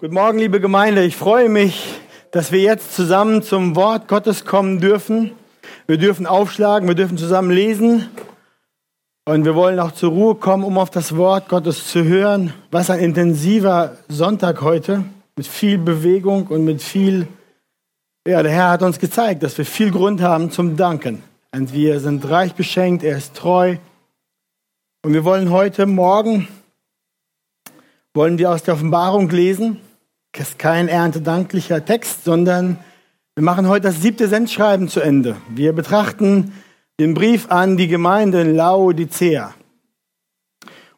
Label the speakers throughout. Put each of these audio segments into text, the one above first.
Speaker 1: Guten Morgen, liebe Gemeinde. Ich freue mich, dass wir jetzt zusammen zum Wort Gottes kommen dürfen. Wir dürfen aufschlagen, wir dürfen zusammen lesen. Und wir wollen auch zur Ruhe kommen, um auf das Wort Gottes zu hören. Was ein intensiver Sonntag heute, mit viel Bewegung und mit viel, ja, der Herr hat uns gezeigt, dass wir viel Grund haben zum Danken. Und wir sind reich beschenkt, er ist treu. Und wir wollen heute Morgen, wollen wir aus der Offenbarung lesen. Das ist kein erntedanklicher Text, sondern wir machen heute das siebte Sendschreiben zu Ende. Wir betrachten den Brief an die Gemeinde in Laodicea.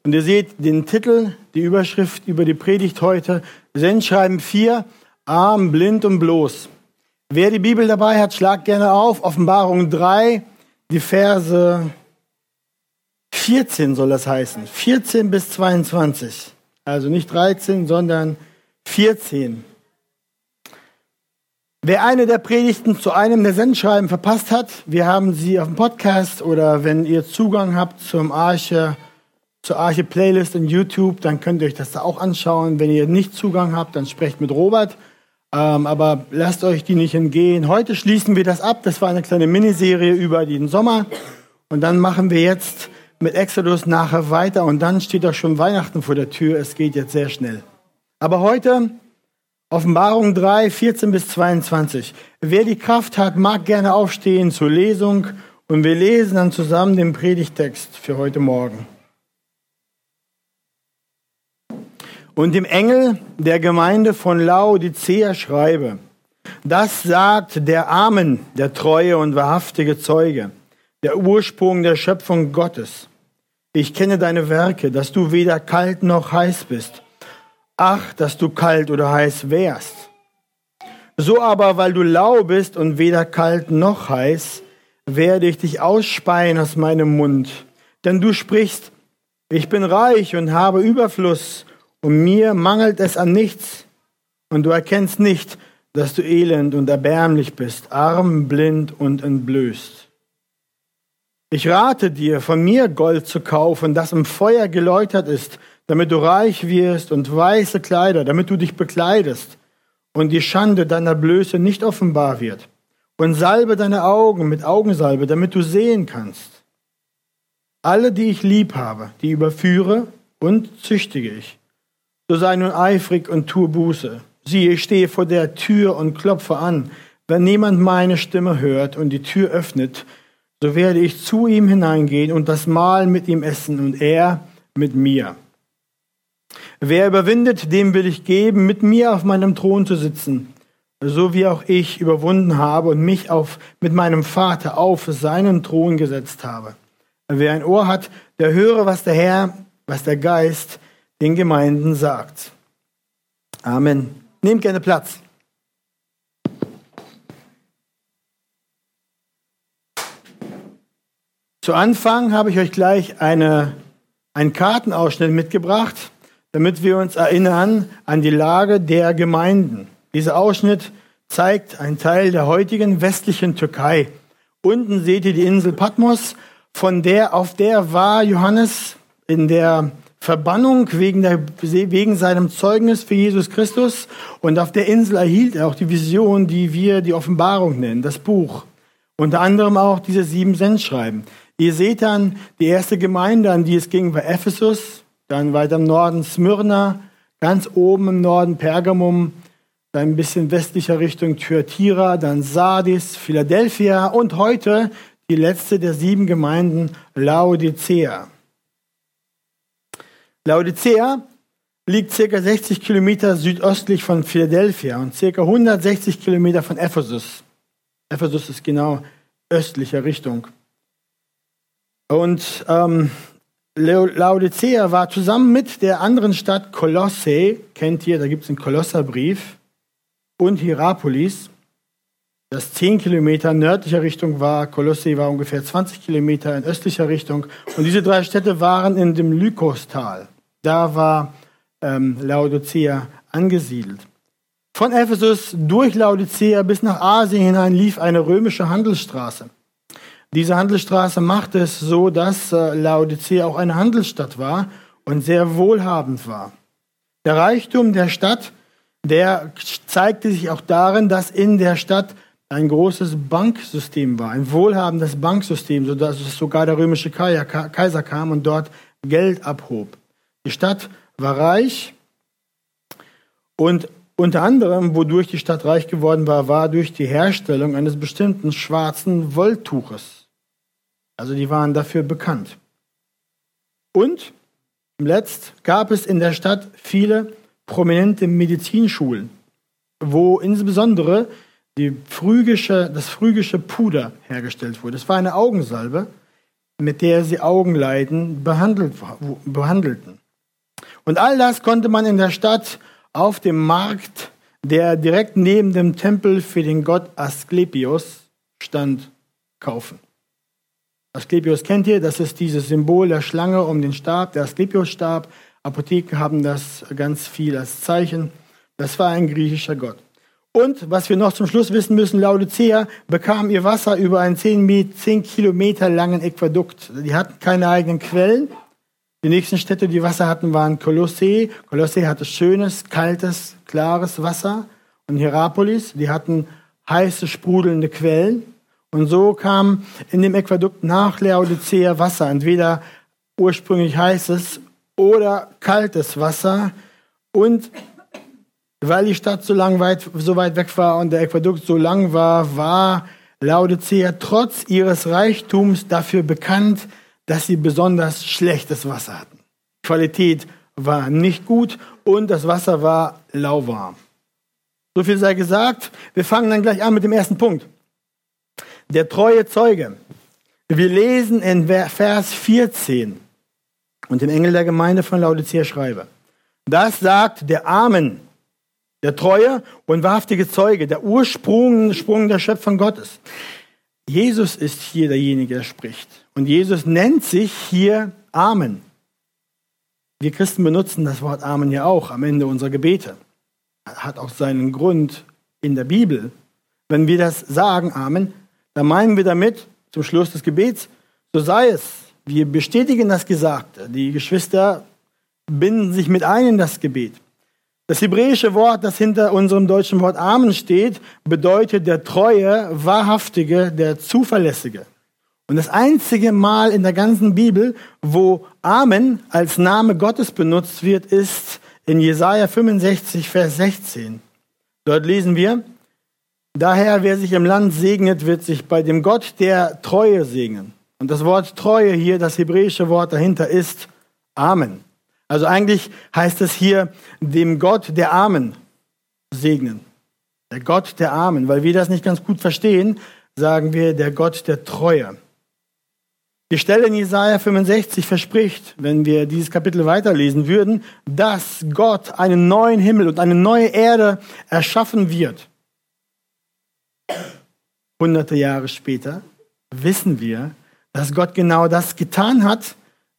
Speaker 1: Und ihr seht den Titel, die Überschrift über die Predigt heute, Sendschreiben 4, arm, blind und bloß. Wer die Bibel dabei hat, schlagt gerne auf. Offenbarung 3, die Verse 14 soll das heißen. 14 bis 22. Also nicht 13, sondern 14. 14. Wer eine der Predigten zu einem der Sendschreiben verpasst hat, wir haben sie auf dem Podcast oder wenn ihr Zugang habt zum Arche, zur Arche Playlist in YouTube, dann könnt ihr euch das da auch anschauen. Wenn ihr nicht Zugang habt, dann sprecht mit Robert. Ähm, aber lasst euch die nicht entgehen. Heute schließen wir das ab. Das war eine kleine Miniserie über den Sommer. Und dann machen wir jetzt mit Exodus nachher weiter. Und dann steht auch schon Weihnachten vor der Tür. Es geht jetzt sehr schnell. Aber heute Offenbarung 3, 14 bis 22. Wer die Kraft hat, mag gerne aufstehen zur Lesung und wir lesen dann zusammen den Predigtext für heute Morgen. Und dem Engel der Gemeinde von Laodicea schreibe, das sagt der Amen, der treue und wahrhaftige Zeuge, der Ursprung der Schöpfung Gottes. Ich kenne deine Werke, dass du weder kalt noch heiß bist. Ach, dass du kalt oder heiß wärst. So aber, weil du lau bist und weder kalt noch heiß, werde ich dich ausspeien aus meinem Mund. Denn du sprichst, ich bin reich und habe Überfluss, und mir mangelt es an nichts. Und du erkennst nicht, dass du elend und erbärmlich bist, arm, blind und entblößt. Ich rate dir, von mir Gold zu kaufen, das im Feuer geläutert ist, damit du reich wirst und weiße Kleider, damit du dich bekleidest und die Schande deiner Blöße nicht offenbar wird. Und salbe deine Augen mit Augensalbe, damit du sehen kannst. Alle, die ich lieb habe, die überführe und züchtige ich. So sei nun eifrig und tue Buße. Siehe, ich stehe vor der Tür und klopfe an. Wenn niemand meine Stimme hört und die Tür öffnet, so werde ich zu ihm hineingehen und das Mahl mit ihm essen und er mit mir. Wer überwindet, dem will ich geben, mit mir auf meinem Thron zu sitzen, so wie auch ich überwunden habe und mich auf, mit meinem Vater auf seinen Thron gesetzt habe. Wer ein Ohr hat, der höre, was der Herr, was der Geist den Gemeinden sagt. Amen. Nehmt gerne Platz. Zu Anfang habe ich euch gleich eine, einen Kartenausschnitt mitgebracht damit wir uns erinnern an die Lage der Gemeinden. Dieser Ausschnitt zeigt einen Teil der heutigen westlichen Türkei. Unten seht ihr die Insel Patmos, von der, auf der war Johannes in der Verbannung wegen, der, wegen seinem Zeugnis für Jesus Christus. Und auf der Insel erhielt er auch die Vision, die wir die Offenbarung nennen, das Buch. Unter anderem auch diese sieben Sendschreiben. Ihr seht dann die erste Gemeinde, an die es ging, war Ephesus, dann weiter im Norden Smyrna, ganz oben im Norden Pergamum, dann ein bisschen westlicher Richtung Thyatira, dann Sardis, Philadelphia und heute die letzte der sieben Gemeinden, Laodicea. Laodicea liegt circa 60 Kilometer südöstlich von Philadelphia und circa 160 Kilometer von Ephesus. Ephesus ist genau östlicher Richtung. Und ähm, Laodicea war zusammen mit der anderen Stadt Kolosse, kennt ihr, da gibt es einen Kolosserbrief, und Hierapolis, das 10 Kilometer nördlicher Richtung war. Kolosse war ungefähr 20 Kilometer in östlicher Richtung. Und diese drei Städte waren in dem Lykostal. Da war ähm, Laodicea angesiedelt. Von Ephesus durch Laodicea bis nach Asien hinein lief eine römische Handelsstraße. Diese Handelsstraße machte es so, dass äh, Laodicea auch eine Handelsstadt war und sehr wohlhabend war. Der Reichtum der Stadt der zeigte sich auch darin, dass in der Stadt ein großes Banksystem war, ein wohlhabendes Banksystem, sodass sogar der römische Kaiser kam und dort Geld abhob. Die Stadt war reich und unter anderem, wodurch die Stadt reich geworden war, war durch die Herstellung eines bestimmten schwarzen Wolltuches. Also die waren dafür bekannt. Und letzt gab es in der Stadt viele prominente Medizinschulen, wo insbesondere phrygische, das phrygische Puder hergestellt wurde. Es war eine Augensalbe, mit der sie Augenleiden behandelt, behandelten. Und all das konnte man in der Stadt auf dem Markt, der direkt neben dem Tempel für den Gott Asklepios stand, kaufen. Asklepios kennt ihr, das ist dieses Symbol der Schlange um den Stab, der Asklepios-Stab. Apotheken haben das ganz viel als Zeichen. Das war ein griechischer Gott. Und was wir noch zum Schluss wissen müssen, Laodicea bekam ihr Wasser über einen 10, 10 Kilometer langen Äquadukt. Die hatten keine eigenen Quellen. Die nächsten Städte, die Wasser hatten, waren Kolossee. Kolossee hatte schönes, kaltes, klares Wasser. Und Hierapolis, die hatten heiße, sprudelnde Quellen. Und so kam in dem Äquadukt nach Laodicea Wasser, entweder ursprünglich heißes oder kaltes Wasser. Und weil die Stadt so, lang weit, so weit weg war und der Äquadukt so lang war, war Laodicea trotz ihres Reichtums dafür bekannt, dass sie besonders schlechtes Wasser hatten. Die Qualität war nicht gut und das Wasser war lauwarm. So viel sei gesagt. Wir fangen dann gleich an mit dem ersten Punkt. Der treue Zeuge. Wir lesen in Vers 14 und dem Engel der Gemeinde von Laodicea schreibe. Das sagt der Amen, der treue und wahrhaftige Zeuge, der Ursprung Sprung der Schöpfung Gottes. Jesus ist hier derjenige, der spricht. Und Jesus nennt sich hier Amen. Wir Christen benutzen das Wort Amen ja auch am Ende unserer Gebete. Hat auch seinen Grund in der Bibel. Wenn wir das sagen, Amen, dann meinen wir damit zum Schluss des Gebets, so sei es. Wir bestätigen das Gesagte. Die Geschwister binden sich mit ein in das Gebet. Das hebräische Wort, das hinter unserem deutschen Wort Amen steht, bedeutet der treue, wahrhaftige, der zuverlässige. Und das einzige Mal in der ganzen Bibel, wo Amen als Name Gottes benutzt wird, ist in Jesaja 65, Vers 16. Dort lesen wir, Daher, wer sich im Land segnet, wird sich bei dem Gott der Treue segnen. Und das Wort Treue hier, das hebräische Wort dahinter ist Amen. Also eigentlich heißt es hier dem Gott der Armen segnen. Der Gott der Armen. Weil wir das nicht ganz gut verstehen, sagen wir der Gott der Treue. Die Stelle in Jesaja 65 verspricht, wenn wir dieses Kapitel weiterlesen würden, dass Gott einen neuen Himmel und eine neue Erde erschaffen wird. Hunderte Jahre später wissen wir, dass Gott genau das getan hat,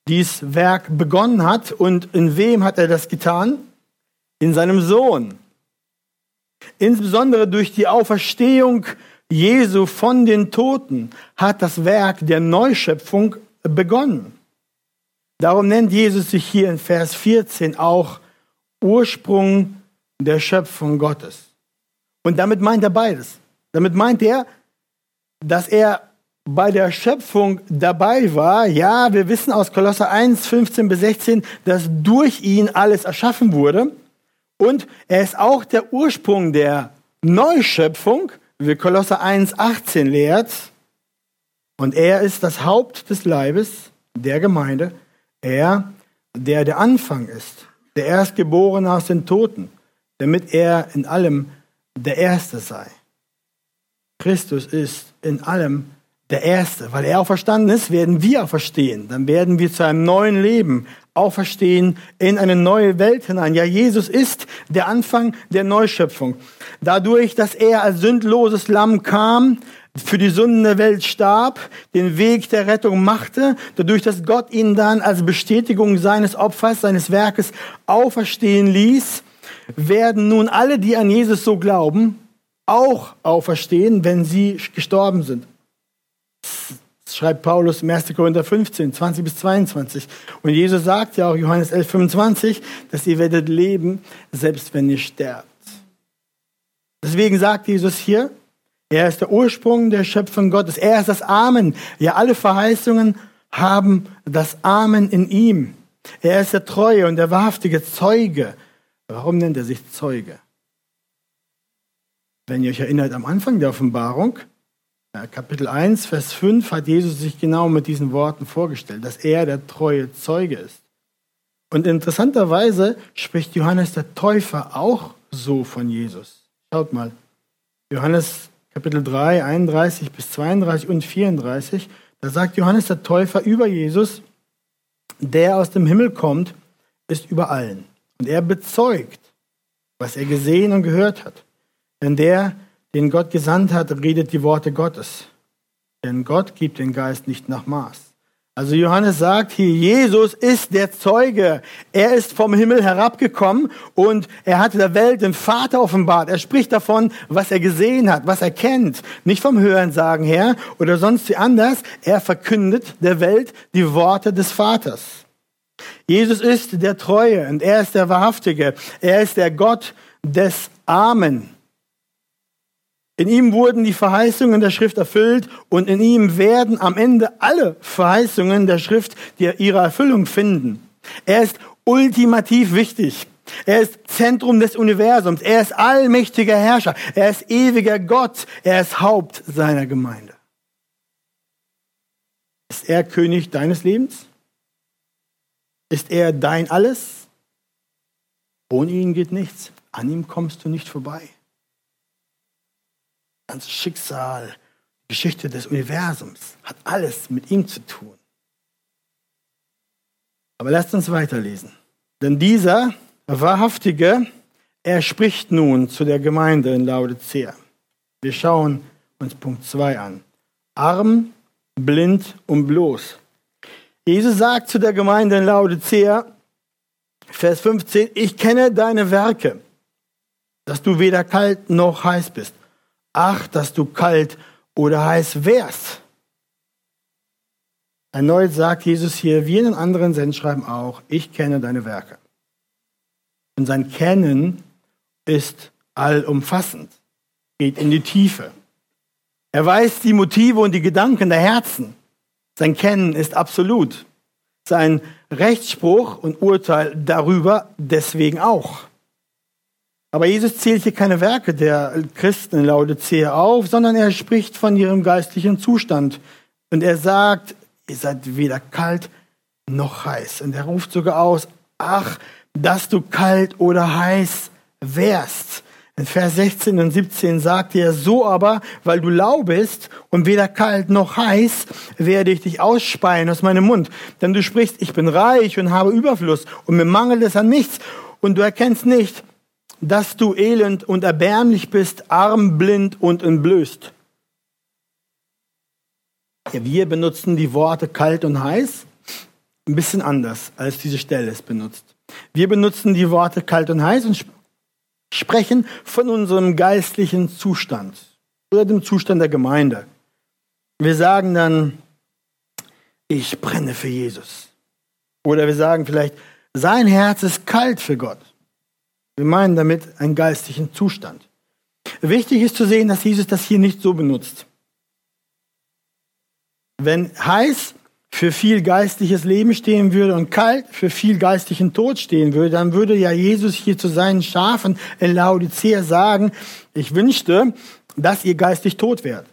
Speaker 1: dies Werk begonnen hat. Und in wem hat er das getan? In seinem Sohn. Insbesondere durch die Auferstehung Jesu von den Toten hat das Werk der Neuschöpfung begonnen. Darum nennt Jesus sich hier in Vers 14 auch Ursprung der Schöpfung Gottes. Und damit meint er beides. Damit meint er, dass er bei der Schöpfung dabei war. Ja, wir wissen aus Kolosser 1, 15 bis 16, dass durch ihn alles erschaffen wurde. Und er ist auch der Ursprung der Neuschöpfung, wie Kolosser 1, 18 lehrt. Und er ist das Haupt des Leibes, der Gemeinde. Er, der der Anfang ist, der Erstgeborene aus den Toten, damit er in allem der Erste sei. Christus ist in allem der Erste. Weil er auferstanden ist, werden wir auferstehen. Dann werden wir zu einem neuen Leben auferstehen in eine neue Welt hinein. Ja, Jesus ist der Anfang der Neuschöpfung. Dadurch, dass er als sündloses Lamm kam, für die Sünden der Welt starb, den Weg der Rettung machte, dadurch, dass Gott ihn dann als Bestätigung seines Opfers, seines Werkes auferstehen ließ, werden nun alle, die an Jesus so glauben, auch auferstehen, wenn sie gestorben sind. Das schreibt Paulus im 1. Korinther 15, 20 bis 22. Und Jesus sagt ja auch Johannes 11, 25, dass ihr werdet leben, selbst wenn ihr sterbt. Deswegen sagt Jesus hier, er ist der Ursprung der Schöpfung Gottes. Er ist das Amen. Ja, alle Verheißungen haben das Amen in ihm. Er ist der treue und der wahrhaftige Zeuge. Warum nennt er sich Zeuge? Wenn ihr euch erinnert, am Anfang der Offenbarung, Kapitel 1, Vers 5, hat Jesus sich genau mit diesen Worten vorgestellt, dass er der treue Zeuge ist. Und interessanterweise spricht Johannes der Täufer auch so von Jesus. Schaut mal, Johannes Kapitel 3, 31 bis 32 und 34, da sagt Johannes der Täufer über Jesus, der aus dem Himmel kommt, ist über allen. Und er bezeugt, was er gesehen und gehört hat. Denn der, den Gott gesandt hat, redet die Worte Gottes. Denn Gott gibt den Geist nicht nach Maß. Also Johannes sagt hier, Jesus ist der Zeuge. Er ist vom Himmel herabgekommen und er hat der Welt den Vater offenbart. Er spricht davon, was er gesehen hat, was er kennt. Nicht vom Hörensagen her oder sonst wie anders. Er verkündet der Welt die Worte des Vaters. Jesus ist der Treue und er ist der Wahrhaftige. Er ist der Gott des Amen. In ihm wurden die Verheißungen der Schrift erfüllt und in ihm werden am Ende alle Verheißungen der Schrift ihre Erfüllung finden. Er ist ultimativ wichtig. Er ist Zentrum des Universums. Er ist allmächtiger Herrscher. Er ist ewiger Gott. Er ist Haupt seiner Gemeinde. Ist er König deines Lebens? Ist er dein Alles? Ohne ihn geht nichts. An ihm kommst du nicht vorbei ganze Schicksal, Geschichte des Universums hat alles mit ihm zu tun. Aber lasst uns weiterlesen. Denn dieser Wahrhaftige, er spricht nun zu der Gemeinde in Laodicea. Wir schauen uns Punkt 2 an. Arm, blind und bloß. Jesus sagt zu der Gemeinde in Laodicea, Vers 15, ich kenne deine Werke, dass du weder kalt noch heiß bist. Ach, dass du kalt oder heiß wärst. Erneut sagt Jesus hier, wie in den anderen Sendschreiben auch, ich kenne deine Werke. Und sein Kennen ist allumfassend, geht in die Tiefe. Er weiß die Motive und die Gedanken der Herzen. Sein Kennen ist absolut. Sein Rechtsspruch und Urteil darüber deswegen auch. Aber Jesus zählt hier keine Werke der Christen in Laodicea auf, sondern er spricht von ihrem geistlichen Zustand. Und er sagt, ihr seid weder kalt noch heiß. Und er ruft sogar aus, ach, dass du kalt oder heiß wärst. In Vers 16 und 17 sagt er, so aber, weil du lau bist und weder kalt noch heiß, werde ich dich ausspeien aus meinem Mund. Denn du sprichst, ich bin reich und habe Überfluss und mir mangelt es an nichts. Und du erkennst nicht, dass du elend und erbärmlich bist, arm, blind und entblößt. Ja, wir benutzen die Worte kalt und heiß ein bisschen anders, als diese Stelle es benutzt. Wir benutzen die Worte kalt und heiß und sprechen von unserem geistlichen Zustand oder dem Zustand der Gemeinde. Wir sagen dann, ich brenne für Jesus. Oder wir sagen vielleicht, sein Herz ist kalt für Gott. Wir meinen damit einen geistlichen Zustand. Wichtig ist zu sehen, dass Jesus das hier nicht so benutzt. Wenn heiß für viel geistliches Leben stehen würde und kalt für viel geistlichen Tod stehen würde, dann würde ja Jesus hier zu seinen Schafen in Laodicea sagen, ich wünschte, dass ihr geistig tot wärt.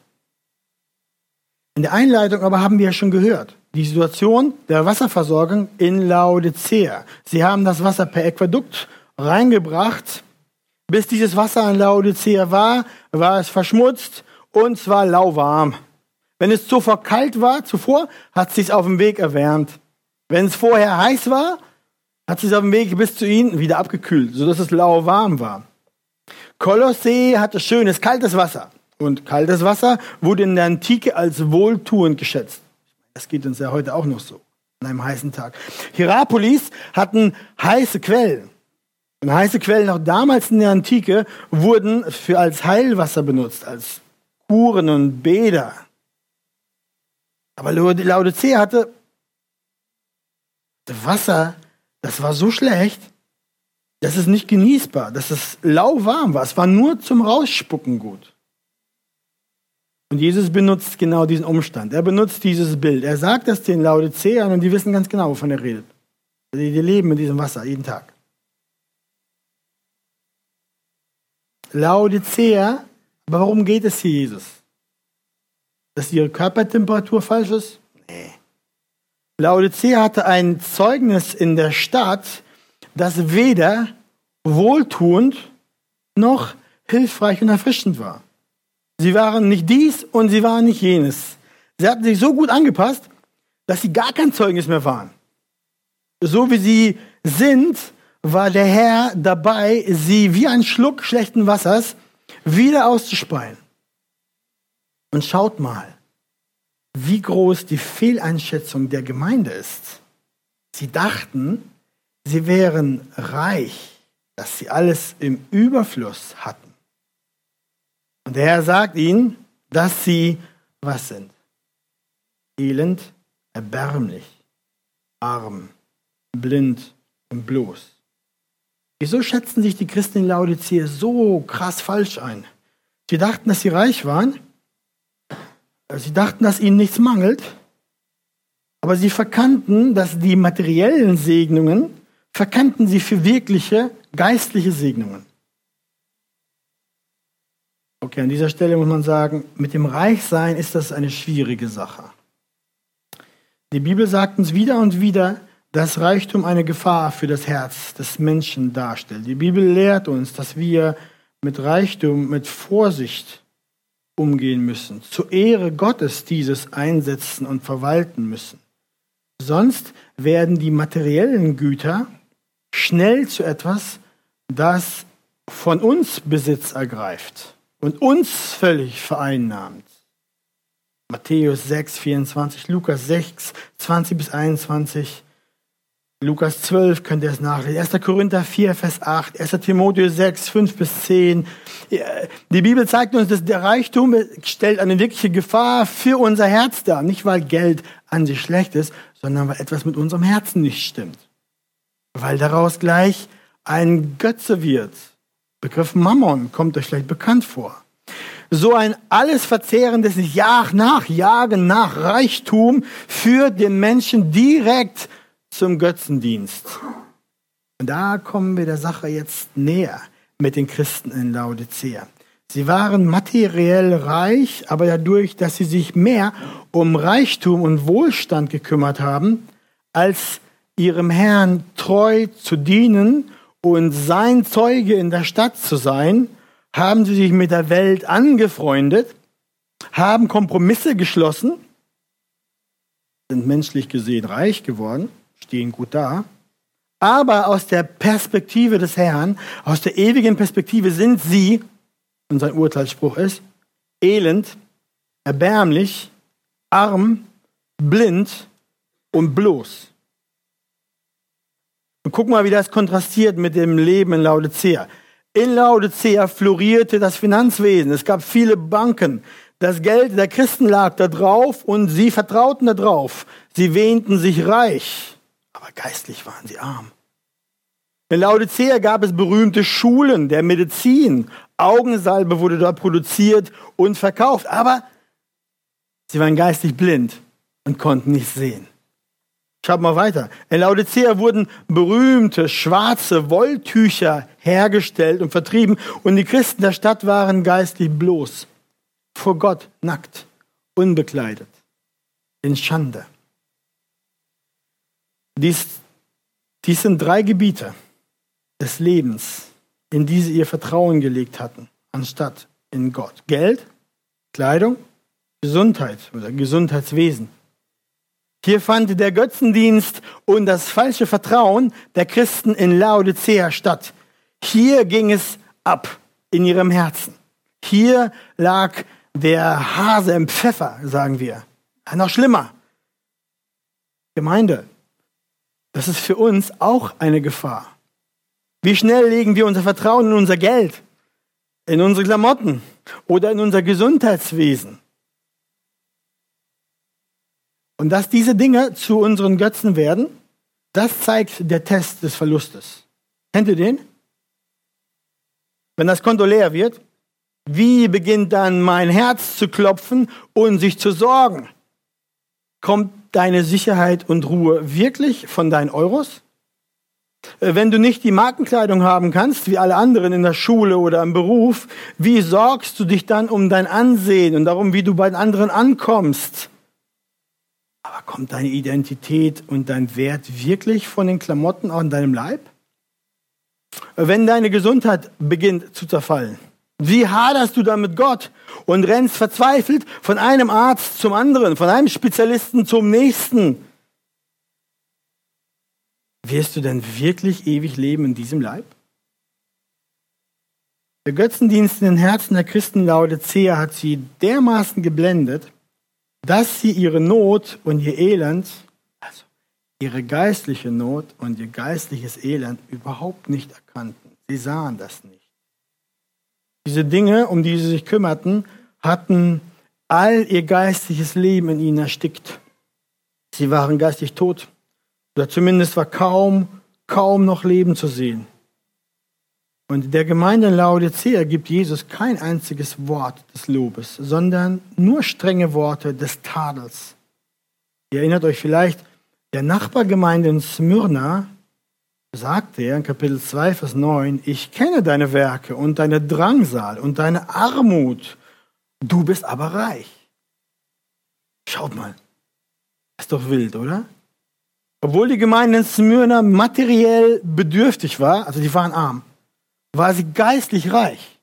Speaker 1: In der Einleitung aber haben wir ja schon gehört, die Situation der Wasserversorgung in Laodicea. Sie haben das Wasser per Aquädukt reingebracht. Bis dieses Wasser in Laodicea war, war es verschmutzt und zwar lauwarm. Wenn es zuvor kalt war, zuvor, hat es sich auf dem Weg erwärmt. Wenn es vorher heiß war, hat es sich auf dem Weg bis zu ihnen wieder abgekühlt, sodass es lauwarm war. Kolossee hatte schönes, kaltes Wasser. Und kaltes Wasser wurde in der Antike als wohltuend geschätzt. Das geht uns ja heute auch noch so, an einem heißen Tag. Hierapolis hatten heiße Quellen. Und heiße Quellen auch damals in der Antike wurden für als Heilwasser benutzt, als Kuren und Bäder. Aber Laodicea hatte Wasser, das war so schlecht, dass es nicht genießbar, dass es lauwarm war. Es war nur zum Rausspucken gut. Und Jesus benutzt genau diesen Umstand. Er benutzt dieses Bild. Er sagt das den Laodiceern und die wissen ganz genau, wovon er redet. Die, leben in diesem Wasser jeden Tag. Laodicea, aber warum geht es hier Jesus? Dass ihre Körpertemperatur falsch ist? Nee. Laodicea hatte ein Zeugnis in der Stadt, das weder wohltuend noch hilfreich und erfrischend war. Sie waren nicht dies und sie waren nicht jenes. Sie hatten sich so gut angepasst, dass sie gar kein Zeugnis mehr waren. So wie sie sind, war der Herr dabei, sie wie ein Schluck schlechten Wassers wieder auszuspeien. Und schaut mal, wie groß die Fehleinschätzung der Gemeinde ist. Sie dachten, sie wären reich, dass sie alles im Überfluss hatten. Und der Herr sagt ihnen, dass sie was sind? Elend, erbärmlich, arm, blind und bloß. Wieso schätzen sich die Christen in Laodicea so krass falsch ein? Sie dachten, dass sie reich waren. Sie dachten, dass ihnen nichts mangelt. Aber sie verkannten, dass die materiellen Segnungen, verkannten sie für wirkliche geistliche Segnungen. Okay, an dieser Stelle muss man sagen, mit dem Reichsein ist das eine schwierige Sache. Die Bibel sagt uns wieder und wieder, dass Reichtum eine Gefahr für das Herz des Menschen darstellt. Die Bibel lehrt uns, dass wir mit Reichtum mit Vorsicht umgehen müssen, zur Ehre Gottes dieses einsetzen und verwalten müssen. Sonst werden die materiellen Güter schnell zu etwas, das von uns Besitz ergreift und uns völlig vereinnahmt. Matthäus 6, 24, Lukas 6, 20 bis 21, Lukas 12 könnt ihr es nachlesen. 1. Korinther 4, Vers 8. 1. Timotheus 6, 5 bis 10. Die Bibel zeigt uns, dass der Reichtum stellt eine wirkliche Gefahr für unser Herz dar. Nicht, weil Geld an sich schlecht ist, sondern weil etwas mit unserem Herzen nicht stimmt. Weil daraus gleich ein Götze wird. Begriff Mammon kommt euch vielleicht bekannt vor. So ein alles verzehrendes Jahr nach, Jagen nach Reichtum führt den Menschen direkt zum Götzendienst. Und da kommen wir der Sache jetzt näher mit den Christen in Laodicea. Sie waren materiell reich, aber dadurch, dass sie sich mehr um Reichtum und Wohlstand gekümmert haben, als ihrem Herrn treu zu dienen und sein Zeuge in der Stadt zu sein, haben sie sich mit der Welt angefreundet, haben Kompromisse geschlossen, sind menschlich gesehen reich geworden stehen gut da. Aber aus der Perspektive des Herrn, aus der ewigen Perspektive sind sie, und sein Urteilsspruch ist, elend, erbärmlich, arm, blind und bloß. Und guck mal, wie das kontrastiert mit dem Leben in Laodicea. In Laodicea florierte das Finanzwesen. Es gab viele Banken. Das Geld der Christen lag da drauf und sie vertrauten da drauf. Sie wähnten sich reich aber geistlich waren sie arm. In Laodicea gab es berühmte Schulen der Medizin. Augensalbe wurde dort produziert und verkauft, aber sie waren geistig blind und konnten nicht sehen. Schaut mal weiter. In Laodicea wurden berühmte schwarze Wolltücher hergestellt und vertrieben und die Christen der Stadt waren geistlich bloß, vor Gott nackt, unbekleidet, in Schande. Dies, dies sind drei Gebiete des Lebens, in die sie ihr Vertrauen gelegt hatten, anstatt in Gott. Geld, Kleidung, Gesundheit oder Gesundheitswesen. Hier fand der Götzendienst und das falsche Vertrauen der Christen in Laodicea statt. Hier ging es ab in ihrem Herzen. Hier lag der Hase im Pfeffer, sagen wir. Noch schlimmer. Gemeinde, das ist für uns auch eine Gefahr. Wie schnell legen wir unser Vertrauen in unser Geld, in unsere Klamotten oder in unser Gesundheitswesen? Und dass diese Dinge zu unseren Götzen werden, das zeigt der Test des Verlustes. Kennt ihr den? wenn das Konto leer wird, wie beginnt dann mein Herz zu klopfen und sich zu sorgen? Kommt deine Sicherheit und Ruhe wirklich von deinen Euros? Äh, wenn du nicht die Markenkleidung haben kannst, wie alle anderen in der Schule oder im Beruf, wie sorgst du dich dann um dein Ansehen und darum, wie du bei den anderen ankommst? Aber kommt deine Identität und dein Wert wirklich von den Klamotten an deinem Leib? Äh, wenn deine Gesundheit beginnt zu zerfallen, wie haderst du dann mit Gott und rennst verzweifelt von einem Arzt zum anderen, von einem Spezialisten zum nächsten? Wirst du denn wirklich ewig leben in diesem Leib? Der Götzendienst in den Herzen der Christen Laodicea hat sie dermaßen geblendet, dass sie ihre Not und ihr Elend, also ihre geistliche Not und ihr geistliches Elend überhaupt nicht erkannten. Sie sahen das nicht. Diese Dinge, um die sie sich kümmerten, hatten all ihr geistliches Leben in ihnen erstickt. Sie waren geistig tot. Oder zumindest war kaum, kaum noch Leben zu sehen. Und der Gemeinde in Laodicea gibt Jesus kein einziges Wort des Lobes, sondern nur strenge Worte des Tadels. Ihr erinnert euch vielleicht, der Nachbargemeinde in Smyrna sagte er in Kapitel 2, Vers 9, ich kenne deine Werke und deine Drangsal und deine Armut, du bist aber reich. Schaut mal, ist doch wild, oder? Obwohl die Gemeinde in Smyrna materiell bedürftig war, also die waren arm, war sie geistlich reich.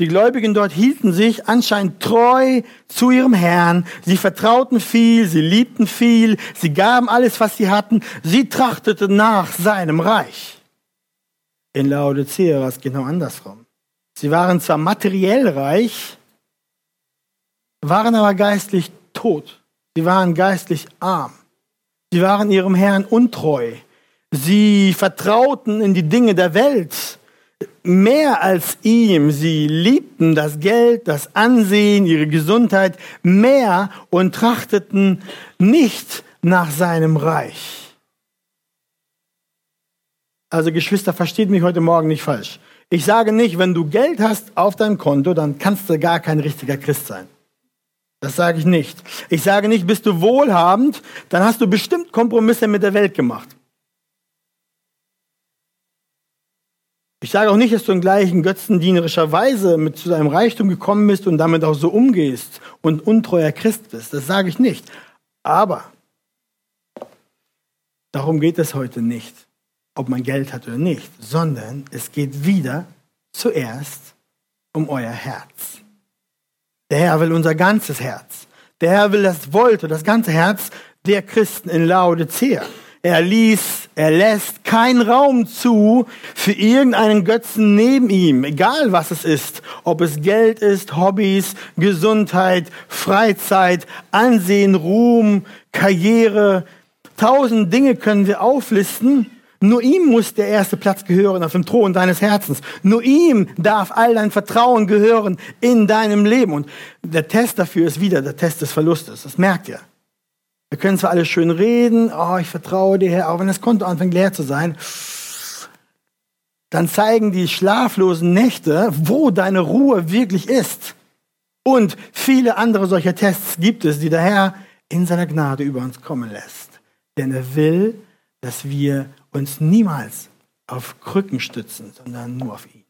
Speaker 1: Die Gläubigen dort hielten sich anscheinend treu zu ihrem Herrn. Sie vertrauten viel, sie liebten viel, sie gaben alles, was sie hatten. Sie trachteten nach seinem Reich. In Laodicea war es genau andersrum. Sie waren zwar materiell reich, waren aber geistlich tot. Sie waren geistlich arm. Sie waren ihrem Herrn untreu. Sie vertrauten in die Dinge der Welt mehr als ihm. Sie liebten das Geld, das Ansehen, ihre Gesundheit mehr und trachteten nicht nach seinem Reich. Also Geschwister, versteht mich heute Morgen nicht falsch. Ich sage nicht, wenn du Geld hast auf deinem Konto, dann kannst du gar kein richtiger Christ sein. Das sage ich nicht. Ich sage nicht, bist du wohlhabend, dann hast du bestimmt Kompromisse mit der Welt gemacht. Ich sage auch nicht, dass du in gleichen götzendienerischer Weise mit zu deinem Reichtum gekommen bist und damit auch so umgehst und untreuer Christ bist. Das sage ich nicht. Aber darum geht es heute nicht, ob man Geld hat oder nicht, sondern es geht wieder zuerst um euer Herz. Der Herr will unser ganzes Herz. Der Herr will das wollte, das ganze Herz der Christen in Laodicea. Er ließ, er lässt keinen Raum zu für irgendeinen Götzen neben ihm, egal was es ist, ob es Geld ist, Hobbys, Gesundheit, Freizeit, Ansehen, Ruhm, Karriere. Tausend Dinge können wir auflisten. Nur ihm muss der erste Platz gehören auf dem Thron deines Herzens. Nur ihm darf all dein Vertrauen gehören in deinem Leben. Und der Test dafür ist wieder der Test des Verlustes. Das merkt ihr. Wir können zwar alles schön reden, oh, ich vertraue dir, Herr, auch wenn das Konto anfängt leer zu sein, dann zeigen die schlaflosen Nächte, wo deine Ruhe wirklich ist. Und viele andere solcher Tests gibt es, die der Herr in seiner Gnade über uns kommen lässt. Denn er will, dass wir uns niemals auf Krücken stützen, sondern nur auf ihn.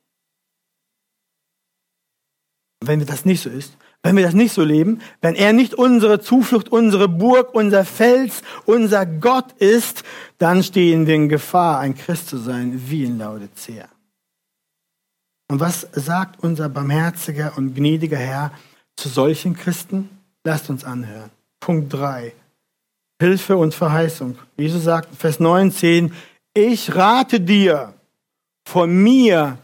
Speaker 1: Wenn das nicht so ist, wenn wir das nicht so leben, wenn er nicht unsere Zuflucht, unsere Burg, unser Fels, unser Gott ist, dann stehen wir in Gefahr, ein Christ zu sein, wie in Laodicea. Und was sagt unser barmherziger und gnädiger Herr zu solchen Christen? Lasst uns anhören. Punkt 3. Hilfe und Verheißung. Jesus sagt in Vers 19, ich rate dir, von mir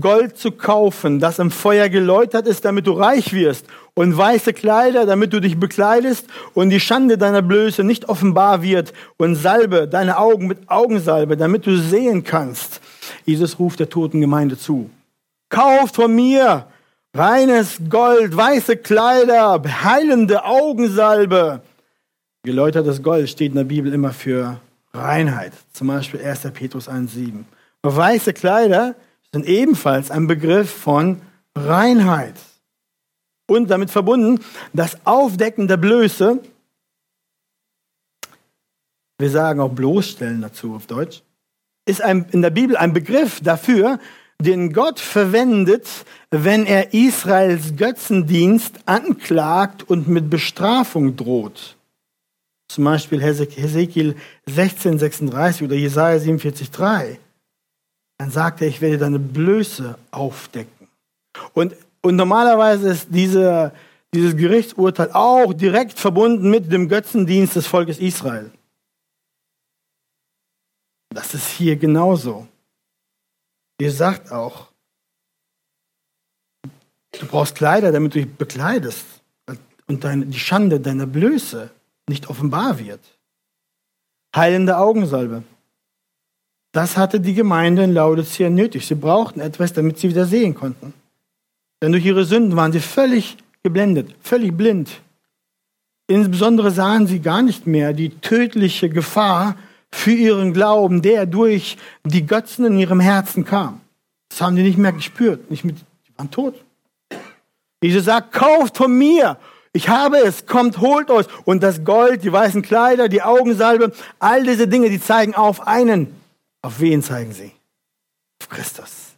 Speaker 1: Gold zu kaufen, das im Feuer geläutert ist, damit du reich wirst, und weiße Kleider, damit du dich bekleidest und die Schande deiner Blöße nicht offenbar wird, und Salbe deine Augen mit Augensalbe, damit du sehen kannst. Jesus ruft der toten Gemeinde zu. Kauft von mir reines Gold, weiße Kleider, heilende Augensalbe. Geläutertes Gold steht in der Bibel immer für Reinheit. Zum Beispiel 1. Petrus 1,7. Weiße Kleider sind ebenfalls ein Begriff von Reinheit. Und damit verbunden das Aufdecken der Blöße. Wir sagen auch bloßstellen dazu auf Deutsch. Ist ein, in der Bibel ein Begriff dafür, den Gott verwendet, wenn er Israels Götzendienst anklagt und mit Bestrafung droht. Zum Beispiel Hesekiel 16,36 oder Jesaja 47,3. Dann sagt er, ich werde deine Blöße aufdecken. Und, und normalerweise ist diese, dieses Gerichtsurteil auch direkt verbunden mit dem Götzendienst des Volkes Israel. Das ist hier genauso. Ihr sagt auch, du brauchst Kleider, damit du dich bekleidest und deine, die Schande deiner Blöße nicht offenbar wird. Heilende Augensalbe. Das hatte die Gemeinde in Laodicea nötig. Sie brauchten etwas, damit sie wieder sehen konnten. Denn durch ihre Sünden waren sie völlig geblendet, völlig blind. Insbesondere sahen sie gar nicht mehr die tödliche Gefahr für ihren Glauben, der durch die Götzen in ihrem Herzen kam. Das haben die nicht mehr gespürt, nicht mit, die waren tot. Jesus sagt, kauft von mir ich habe es, kommt, holt euch. Und das Gold, die weißen Kleider, die Augensalbe, all diese Dinge, die zeigen auf einen. Auf wen zeigen sie? Auf Christus.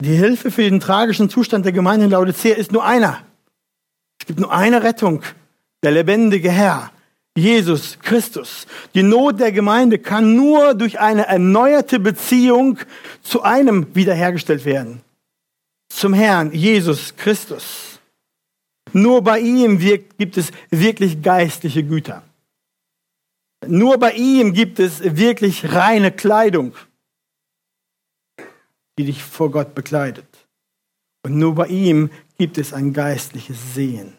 Speaker 1: Die Hilfe für den tragischen Zustand der Gemeinde in Laodicea ist nur einer. Es gibt nur eine Rettung. Der lebendige Herr, Jesus Christus. Die Not der Gemeinde kann nur durch eine erneuerte Beziehung zu einem wiederhergestellt werden. Zum Herrn Jesus Christus. Nur bei ihm gibt es wirklich geistliche Güter. Nur bei ihm gibt es wirklich reine Kleidung, die dich vor Gott bekleidet. Und nur bei ihm gibt es ein geistliches Sehen.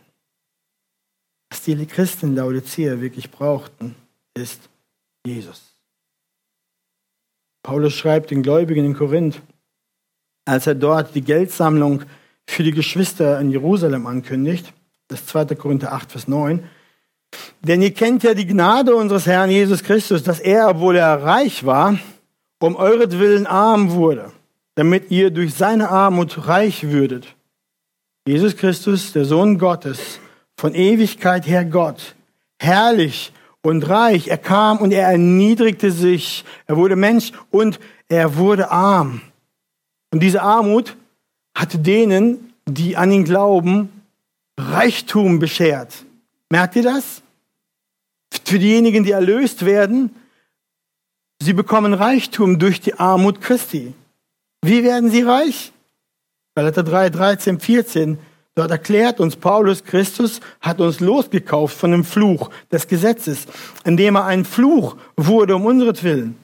Speaker 1: Was die Christen Laodicea wirklich brauchten, ist Jesus. Paulus schreibt den Gläubigen in Korinth, als er dort die Geldsammlung für die Geschwister in Jerusalem ankündigt. Das 2. Korinther 8, Vers 9. Denn ihr kennt ja die Gnade unseres Herrn Jesus Christus, dass er, obwohl er reich war, um euretwillen arm wurde, damit ihr durch seine Armut reich würdet. Jesus Christus, der Sohn Gottes, von Ewigkeit her Gott, herrlich und reich. Er kam und er erniedrigte sich. Er wurde Mensch und er wurde arm. Und diese Armut hat denen, die an ihn glauben, Reichtum beschert. Merkt ihr das? Für diejenigen, die erlöst werden, sie bekommen Reichtum durch die Armut Christi. Wie werden sie reich? Galater 3, 13, 14. Dort erklärt uns Paulus, Christus hat uns losgekauft von dem Fluch des Gesetzes, indem er ein Fluch wurde um unseretwillen.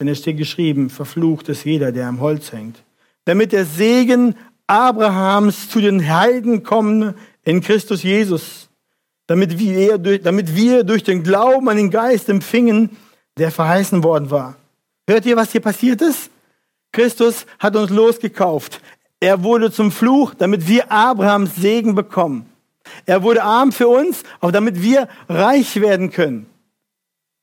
Speaker 1: Denn es steht geschrieben, verflucht ist jeder, der am Holz hängt. Damit der Segen Abrahams zu den Heiden kommen in Christus Jesus, damit wir, damit wir durch den Glauben an den Geist empfingen, der verheißen worden war. Hört ihr, was hier passiert ist? Christus hat uns losgekauft. Er wurde zum Fluch, damit wir Abrahams Segen bekommen. Er wurde arm für uns, auch damit wir reich werden können.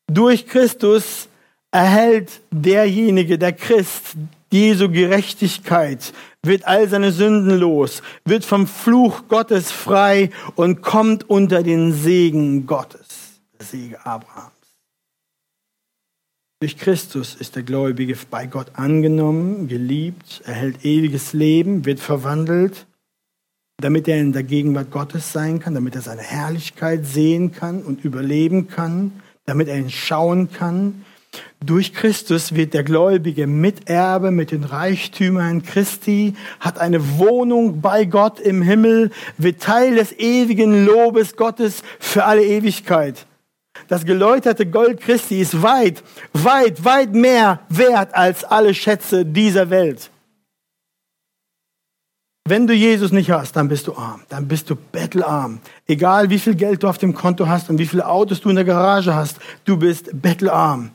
Speaker 1: Durch Christus erhält derjenige, der Christ, Jesu Gerechtigkeit, wird all seine Sünden los, wird vom Fluch Gottes frei und kommt unter den Segen Gottes, der Segen Abrahams. Durch Christus ist der Gläubige bei Gott angenommen, geliebt, erhält ewiges Leben, wird verwandelt, damit er in der Gegenwart Gottes sein kann, damit er seine Herrlichkeit sehen kann und überleben kann, damit er ihn schauen kann, durch Christus wird der Gläubige Miterbe mit den Reichtümern Christi, hat eine Wohnung bei Gott im Himmel, wird Teil des ewigen Lobes Gottes für alle Ewigkeit. Das geläuterte Gold Christi ist weit, weit, weit mehr wert als alle Schätze dieser Welt. Wenn du Jesus nicht hast, dann bist du arm, dann bist du bettelarm. Egal wie viel Geld du auf dem Konto hast und wie viele Autos du in der Garage hast, du bist bettelarm.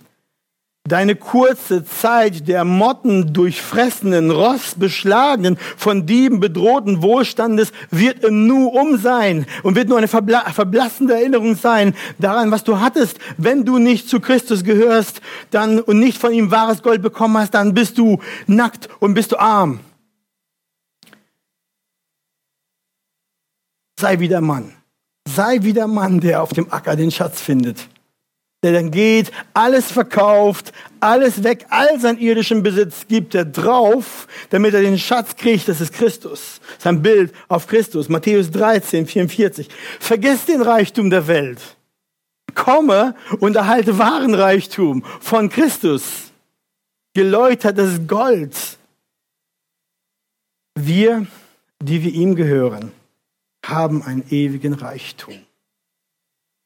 Speaker 1: Deine kurze Zeit der Motten durchfressenen, rostbeschlagenen, von Dieben bedrohten Wohlstandes wird im Nu um sein und wird nur eine verbla verblassende Erinnerung sein daran, was du hattest. Wenn du nicht zu Christus gehörst dann, und nicht von ihm wahres Gold bekommen hast, dann bist du nackt und bist du arm. Sei wieder Mann. Sei wieder Mann, der auf dem Acker den Schatz findet der dann geht, alles verkauft, alles weg, all sein irdischen Besitz gibt er drauf, damit er den Schatz kriegt, das ist Christus. Sein Bild auf Christus. Matthäus 13, 44. Vergiss den Reichtum der Welt. Komme und erhalte wahren Reichtum von Christus. Geläutertes Gold. Wir, die wir ihm gehören, haben einen ewigen Reichtum,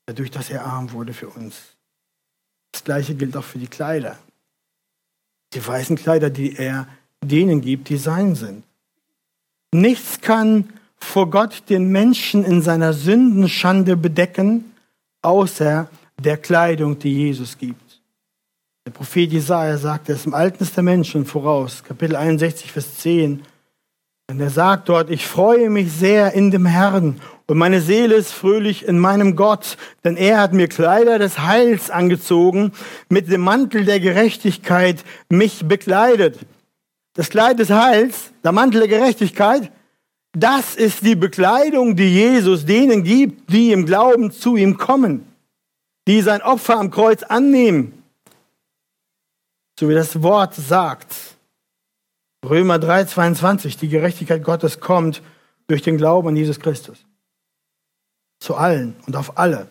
Speaker 1: dadurch, dass er arm wurde für uns. Das gleiche gilt auch für die Kleider. Die weißen Kleider, die er denen gibt, die sein sind. Nichts kann vor Gott den Menschen in seiner Sündenschande bedecken, außer der Kleidung, die Jesus gibt. Der Prophet Jesaja sagt es im Alten Testament schon voraus, Kapitel 61, Vers 10. Und er sagt dort, ich freue mich sehr in dem Herrn und meine Seele ist fröhlich in meinem Gott, denn er hat mir Kleider des Heils angezogen, mit dem Mantel der Gerechtigkeit mich bekleidet. Das Kleid des Heils, der Mantel der Gerechtigkeit, das ist die Bekleidung, die Jesus denen gibt, die im Glauben zu ihm kommen, die sein Opfer am Kreuz annehmen. So wie das Wort sagt. Römer 3, 22, die Gerechtigkeit Gottes kommt durch den Glauben an Jesus Christus zu allen und auf alle,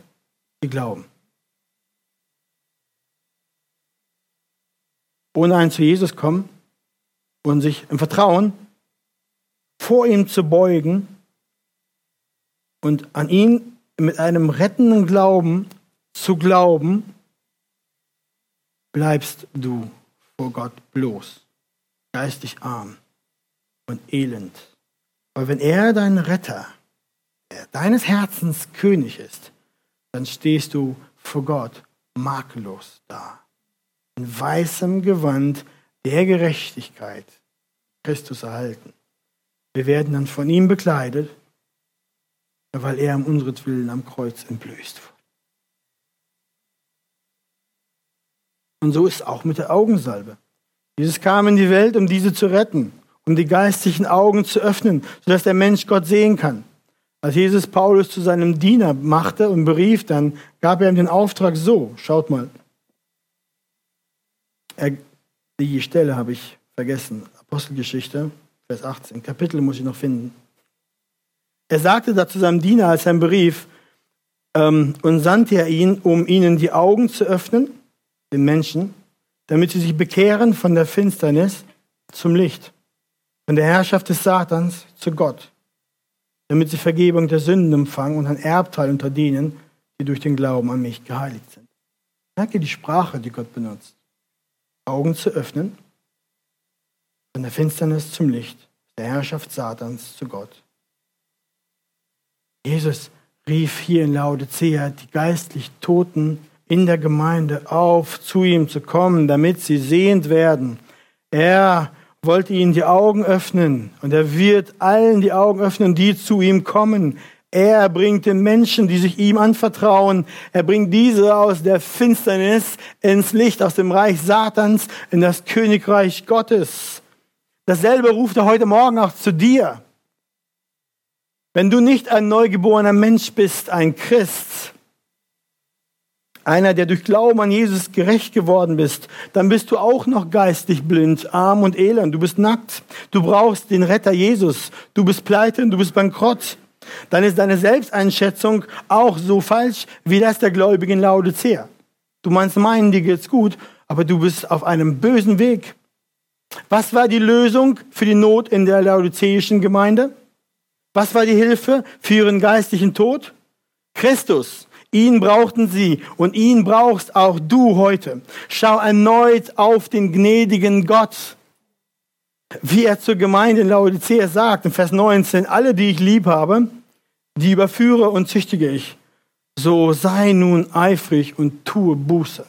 Speaker 1: die glauben. Ohne einen zu Jesus kommen und sich im Vertrauen vor ihm zu beugen und an ihn mit einem rettenden Glauben zu glauben, bleibst du vor Gott bloß, geistig arm und elend. Aber wenn er dein Retter deines Herzens König ist, dann stehst du vor Gott makellos da. In weißem Gewand der Gerechtigkeit Christus erhalten. Wir werden dann von ihm bekleidet, weil er um unseren am Kreuz entblößt wurde. Und so ist auch mit der Augensalbe. Jesus kam in die Welt, um diese zu retten, um die geistlichen Augen zu öffnen, sodass der Mensch Gott sehen kann. Als Jesus Paulus zu seinem Diener machte und berief, dann gab er ihm den Auftrag so, schaut mal. Er, die Stelle habe ich vergessen, Apostelgeschichte, Vers 18, Kapitel muss ich noch finden. Er sagte da zu seinem Diener, als er ihn berief, ähm, und sandte er ihn, um ihnen die Augen zu öffnen, den Menschen, damit sie sich bekehren von der Finsternis zum Licht, von der Herrschaft des Satans zu Gott damit sie Vergebung der Sünden empfangen und ein Erbteil unter denen, die durch den Glauben an mich geheiligt sind. Merke die Sprache, die Gott benutzt. Augen zu öffnen, von der Finsternis zum Licht, der Herrschaft Satans zu Gott. Jesus rief hier in Laodicea die geistlich Toten in der Gemeinde auf, zu ihm zu kommen, damit sie sehend werden. Er wollte ihnen die Augen öffnen und er wird allen die Augen öffnen, die zu ihm kommen. Er bringt den Menschen, die sich ihm anvertrauen, er bringt diese aus der Finsternis ins Licht, aus dem Reich Satans in das Königreich Gottes. Dasselbe ruft er heute Morgen auch zu dir. Wenn du nicht ein neugeborener Mensch bist, ein Christ, einer, der durch Glauben an Jesus gerecht geworden bist, dann bist du auch noch geistig blind, arm und elend. Du bist nackt. Du brauchst den Retter Jesus. Du bist pleite, du bist bankrott. Dann ist deine Selbsteinschätzung auch so falsch wie das der Gläubigen Laodicea. Du meinst meinen, dir geht's gut, aber du bist auf einem bösen Weg. Was war die Lösung für die Not in der laodiceischen Gemeinde? Was war die Hilfe für ihren geistlichen Tod? Christus. Ihn brauchten sie und ihn brauchst auch du heute. Schau erneut auf den gnädigen Gott. Wie er zur Gemeinde in Laodicea sagt, in Vers 19, alle, die ich lieb habe, die überführe und züchtige ich. So sei nun eifrig und tue Buße.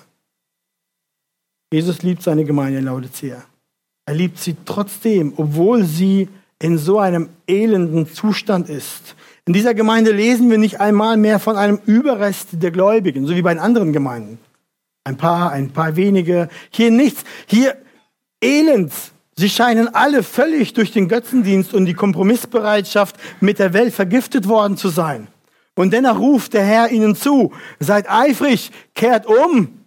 Speaker 1: Jesus liebt seine Gemeinde in Laodicea. Er liebt sie trotzdem, obwohl sie in so einem elenden Zustand ist. In dieser Gemeinde lesen wir nicht einmal mehr von einem Überrest der Gläubigen, so wie bei den anderen Gemeinden. Ein paar, ein paar wenige. Hier nichts. Hier elend. Sie scheinen alle völlig durch den Götzendienst und die Kompromissbereitschaft mit der Welt vergiftet worden zu sein. Und dennoch ruft der Herr ihnen zu, seid eifrig, kehrt um,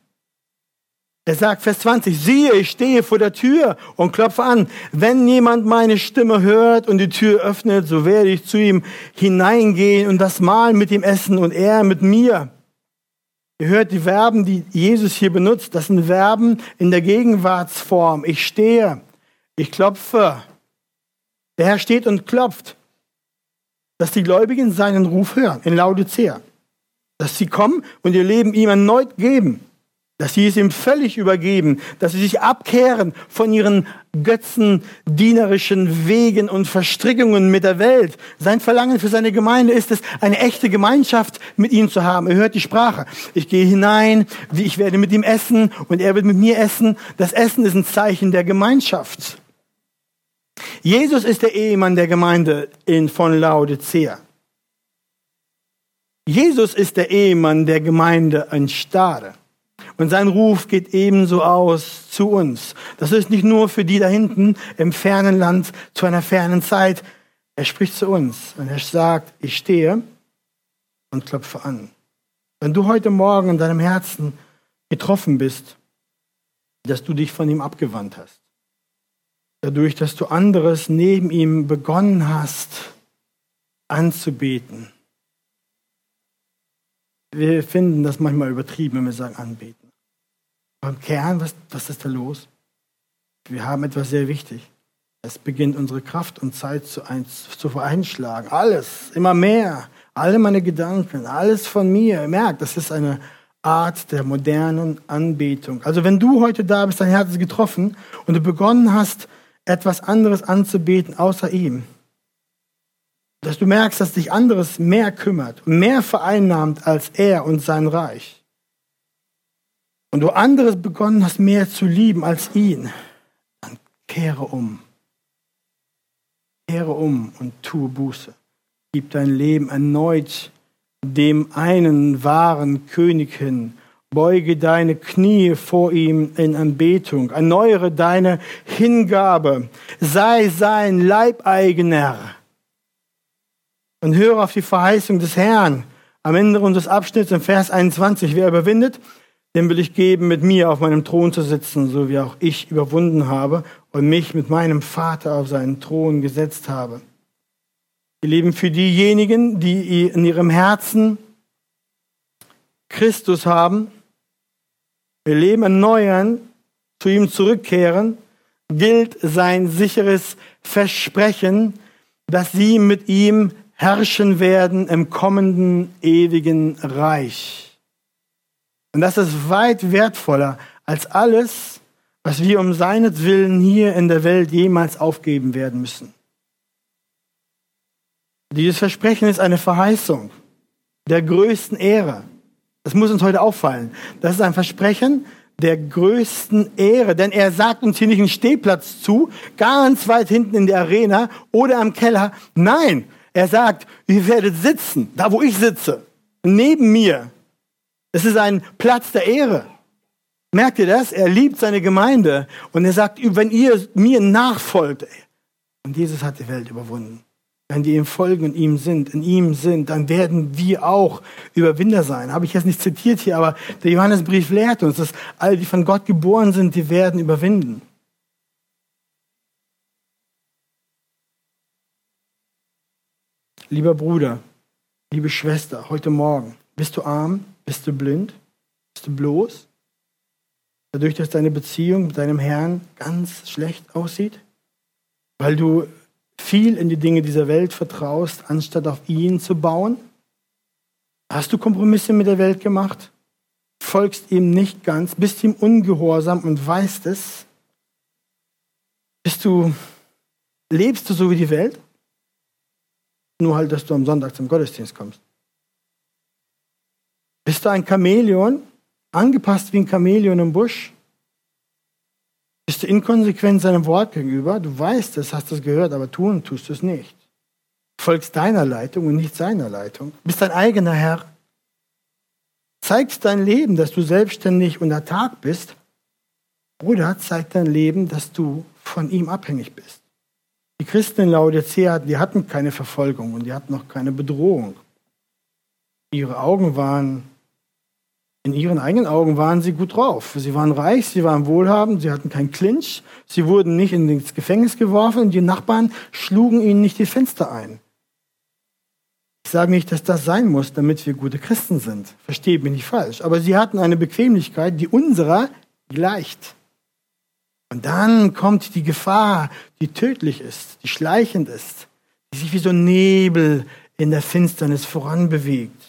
Speaker 1: er sagt, Vers 20, siehe, ich stehe vor der Tür und klopfe an. Wenn jemand meine Stimme hört und die Tür öffnet, so werde ich zu ihm hineingehen und das Mahl mit ihm essen und er mit mir. Ihr hört die Verben, die Jesus hier benutzt. Das sind Verben in der Gegenwartsform. Ich stehe, ich klopfe. Der Herr steht und klopft, dass die Gläubigen seinen Ruf hören in Laodicea. Dass sie kommen und ihr Leben ihm erneut geben dass sie es ihm völlig übergeben, dass sie sich abkehren von ihren götzendienerischen Wegen und Verstrickungen mit der Welt. Sein Verlangen für seine Gemeinde ist es, eine echte Gemeinschaft mit ihm zu haben. Er hört die Sprache. Ich gehe hinein, ich werde mit ihm essen und er wird mit mir essen. Das Essen ist ein Zeichen der Gemeinschaft. Jesus ist der Ehemann der Gemeinde in, von Laodicea. Jesus ist der Ehemann der Gemeinde in Stade. Und sein Ruf geht ebenso aus zu uns. Das ist nicht nur für die da hinten im fernen Land zu einer fernen Zeit. Er spricht zu uns und er sagt, ich stehe und klopfe an. Wenn du heute Morgen in deinem Herzen getroffen bist, dass du dich von ihm abgewandt hast, dadurch, dass du anderes neben ihm begonnen hast anzubeten. Wir finden das manchmal übertrieben, wenn wir sagen anbeten. Beim Kern, was, was ist da los? Wir haben etwas sehr wichtig. Es beginnt unsere Kraft und Zeit zu, ein, zu vereinschlagen. Alles, immer mehr. Alle meine Gedanken, alles von mir. Merkt, das ist eine Art der modernen Anbetung. Also wenn du heute da bist, dein Herz ist getroffen und du begonnen hast, etwas anderes anzubeten außer ihm, dass du merkst, dass dich anderes mehr kümmert, mehr vereinnahmt als er und sein Reich, und du anderes begonnen hast, mehr zu lieben als ihn, dann kehre um. Kehre um und tue Buße. Gib dein Leben erneut dem einen wahren König hin. Beuge deine Knie vor ihm in Anbetung. Erneuere deine Hingabe. Sei sein Leibeigener. Und höre auf die Verheißung des Herrn. Am Ende unseres Abschnitts im Vers 21. Wer überwindet, dem will ich geben, mit mir auf meinem Thron zu sitzen, so wie auch ich überwunden habe und mich mit meinem Vater auf seinen Thron gesetzt habe. Wir leben für diejenigen, die in ihrem Herzen Christus haben. Wir leben erneuern, zu ihm zurückkehren, gilt sein sicheres Versprechen, dass sie mit ihm herrschen werden im kommenden ewigen Reich. Und das ist weit wertvoller als alles, was wir um seinetwillen hier in der Welt jemals aufgeben werden müssen. Dieses Versprechen ist eine Verheißung der größten Ehre. Das muss uns heute auffallen. Das ist ein Versprechen der größten Ehre, denn er sagt uns hier nicht einen Stehplatz zu, ganz weit hinten in der Arena oder am Keller. Nein, er sagt, ihr werdet sitzen, da wo ich sitze, neben mir, es ist ein Platz der Ehre. Merkt ihr das? Er liebt seine Gemeinde und er sagt, wenn ihr mir nachfolgt, und Jesus hat die Welt überwunden. Wenn die ihm folgen und ihm sind, in ihm sind, dann werden wir auch Überwinder sein. Habe ich jetzt nicht zitiert hier, aber der Johannesbrief lehrt uns, dass alle, die von Gott geboren sind, die werden überwinden. Lieber Bruder, liebe Schwester, heute Morgen, bist du arm? Bist du blind? Bist du bloß? Dadurch, dass deine Beziehung mit deinem Herrn ganz schlecht aussieht? Weil du viel in die Dinge dieser Welt vertraust, anstatt auf ihn zu bauen? Hast du Kompromisse mit der Welt gemacht? Folgst ihm nicht ganz, bist ihm ungehorsam und weißt es? Bist du, lebst du so wie die Welt? Nur halt, dass du am Sonntag zum Gottesdienst kommst. Bist du ein Chamäleon, angepasst wie ein Chamäleon im Busch? Bist du inkonsequent seinem Wort gegenüber? Du weißt es, hast es gehört, aber tun tust du es nicht. Folgst deiner Leitung und nicht seiner Leitung. Bist dein eigener Herr. Zeigst dein Leben, dass du selbstständig und Tag bist. Oder zeigt dein Leben, dass du von ihm abhängig bist. Die Christen in Laodicea, die hatten keine Verfolgung und die hatten noch keine Bedrohung. Ihre Augen waren in ihren eigenen Augen waren sie gut drauf. Sie waren reich, sie waren wohlhabend, sie hatten keinen Clinch, sie wurden nicht ins Gefängnis geworfen und die Nachbarn schlugen ihnen nicht die Fenster ein. Ich sage nicht, dass das sein muss, damit wir gute Christen sind. Versteht mich nicht falsch. Aber sie hatten eine Bequemlichkeit, die unserer gleicht. Und dann kommt die Gefahr, die tödlich ist, die schleichend ist, die sich wie so ein Nebel in der Finsternis voranbewegt.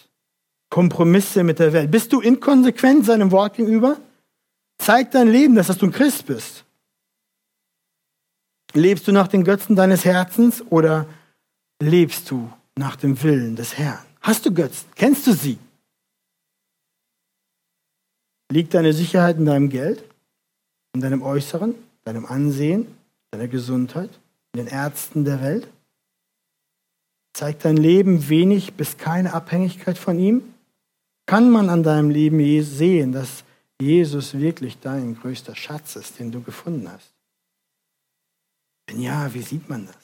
Speaker 1: Kompromisse mit der Welt? Bist du inkonsequent seinem Wort gegenüber? Zeig dein Leben, dass du ein Christ bist. Lebst du nach den Götzen deines Herzens oder lebst du nach dem Willen des Herrn? Hast du Götzen? Kennst du sie? Liegt deine Sicherheit in deinem Geld, in deinem Äußeren, deinem Ansehen, deiner Gesundheit, in den Ärzten der Welt? Zeigt dein Leben wenig bis keine Abhängigkeit von ihm? Kann man an deinem Leben sehen, dass Jesus wirklich dein größter Schatz ist, den du gefunden hast? Wenn ja, wie sieht man das?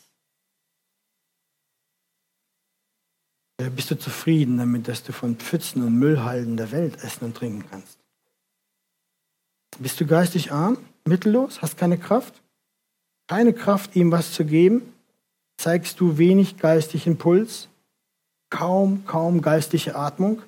Speaker 1: Bist du zufrieden damit, dass du von Pfützen und Müllhalden der Welt essen und trinken kannst? Bist du geistig arm, mittellos, hast keine Kraft? Keine Kraft, ihm was zu geben? Zeigst du wenig geistlichen Puls? Kaum, kaum geistliche Atmung?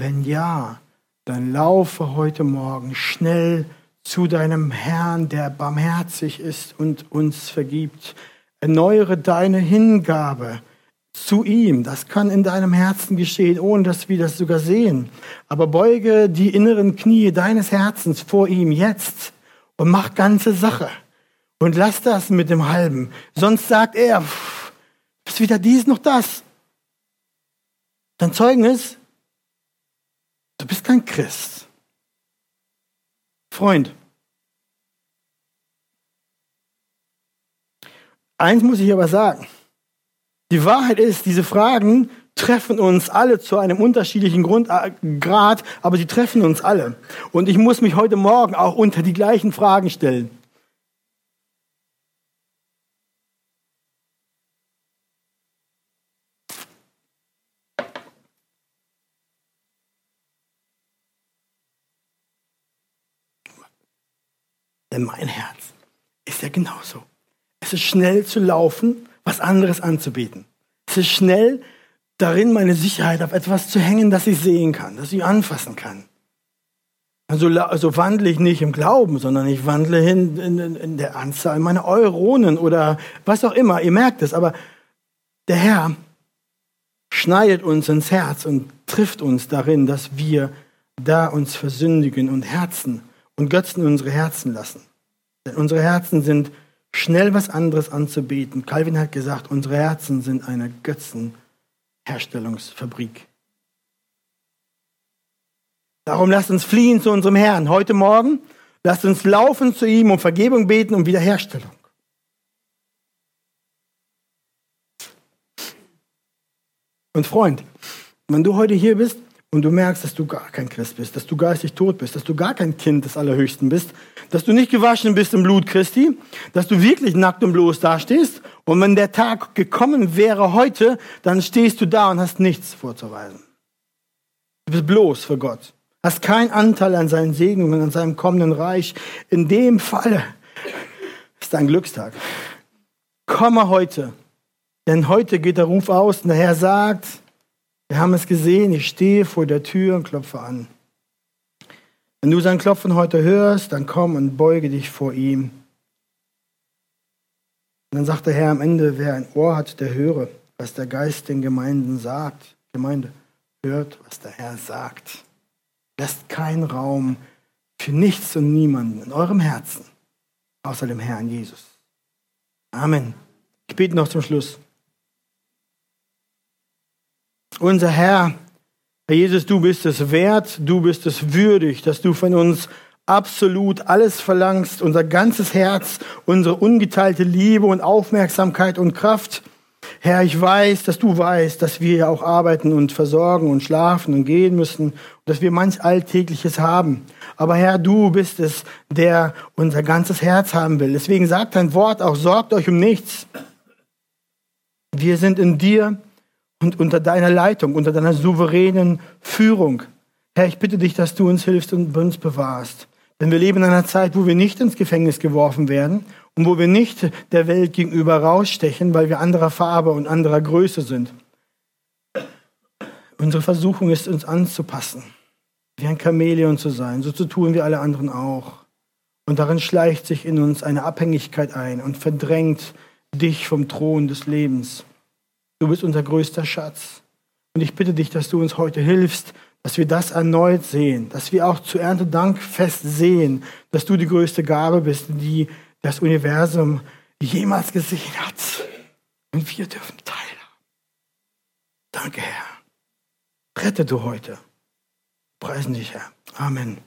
Speaker 1: Wenn ja, dann laufe heute Morgen schnell zu deinem Herrn, der barmherzig ist und uns vergibt. Erneuere deine Hingabe zu ihm. Das kann in deinem Herzen geschehen, ohne dass wir das sogar sehen. Aber beuge die inneren Knie deines Herzens vor ihm jetzt und mach ganze Sache. Und lass das mit dem Halben. Sonst sagt er, pff, ist weder dies noch das. Dein Zeugnis Du bist kein Christ. Freund, eins muss ich aber sagen. Die Wahrheit ist, diese Fragen treffen uns alle zu einem unterschiedlichen Grund, äh, Grad, aber sie treffen uns alle. Und ich muss mich heute Morgen auch unter die gleichen Fragen stellen. Denn mein Herz ist ja genauso. Es ist schnell zu laufen, was anderes anzubieten. Es ist schnell darin, meine Sicherheit auf etwas zu hängen, das ich sehen kann, das ich anfassen kann. Also, also wandle ich nicht im Glauben, sondern ich wandle hin in, in, in der Anzahl meiner Euronen oder was auch immer. Ihr merkt es, aber der Herr schneidet uns ins Herz und trifft uns darin, dass wir da uns versündigen und Herzen und Götzen in unsere Herzen lassen. Denn unsere Herzen sind schnell was anderes anzubieten. Calvin hat gesagt, unsere Herzen sind eine Götzenherstellungsfabrik. Darum lasst uns fliehen zu unserem Herrn heute Morgen. Lasst uns laufen zu ihm, um Vergebung beten und Wiederherstellung. Und Freund, wenn du heute hier bist und du merkst, dass du gar kein Christ bist, dass du geistig tot bist, dass du gar kein Kind des Allerhöchsten bist, dass du nicht gewaschen bist im Blut Christi, dass du wirklich nackt und bloß dastehst und wenn der Tag gekommen wäre heute, dann stehst du da und hast nichts vorzuweisen. Du bist bloß für Gott, hast keinen Anteil an seinen Segnungen, an seinem kommenden Reich. In dem Falle ist dein Glückstag. Komme heute, denn heute geht der Ruf aus und der Herr sagt, wir haben es gesehen, ich stehe vor der Tür und klopfe an. Wenn du sein Klopfen heute hörst, dann komm und beuge dich vor ihm. Und dann sagt der Herr am Ende, wer ein Ohr hat, der höre, was der Geist den Gemeinden sagt. Gemeinde, hört, was der Herr sagt. Lasst keinen Raum für nichts und niemanden in eurem Herzen, außer dem Herrn Jesus. Amen. Ich bete noch zum Schluss. Unser Herr, Herr Jesus, du bist es wert, du bist es würdig, dass du von uns absolut alles verlangst, unser ganzes Herz, unsere ungeteilte Liebe und Aufmerksamkeit und Kraft. Herr, ich weiß, dass du weißt, dass wir ja auch arbeiten und versorgen und schlafen und gehen müssen, dass wir manch Alltägliches haben. Aber Herr, du bist es, der unser ganzes Herz haben will. Deswegen sagt dein Wort auch, sorgt euch um nichts. Wir sind in dir und unter deiner Leitung, unter deiner souveränen Führung. Herr, ich bitte dich, dass du uns hilfst und uns bewahrst. Denn wir leben in einer Zeit, wo wir nicht ins Gefängnis geworfen werden und wo wir nicht der Welt gegenüber rausstechen, weil wir anderer Farbe und anderer Größe sind. Unsere Versuchung ist, uns anzupassen, wie ein Chamäleon zu sein. So zu tun wie alle anderen auch. Und darin schleicht sich in uns eine Abhängigkeit ein und verdrängt dich vom Thron des Lebens. Du bist unser größter Schatz. Und ich bitte dich, dass du uns heute hilfst, dass wir das erneut sehen, dass wir auch zu Erntedank fest sehen, dass du die größte Gabe bist, die das Universum jemals gesehen hat. Und wir dürfen teilhaben. Danke, Herr. Rette du heute. Preisen dich, Herr. Amen.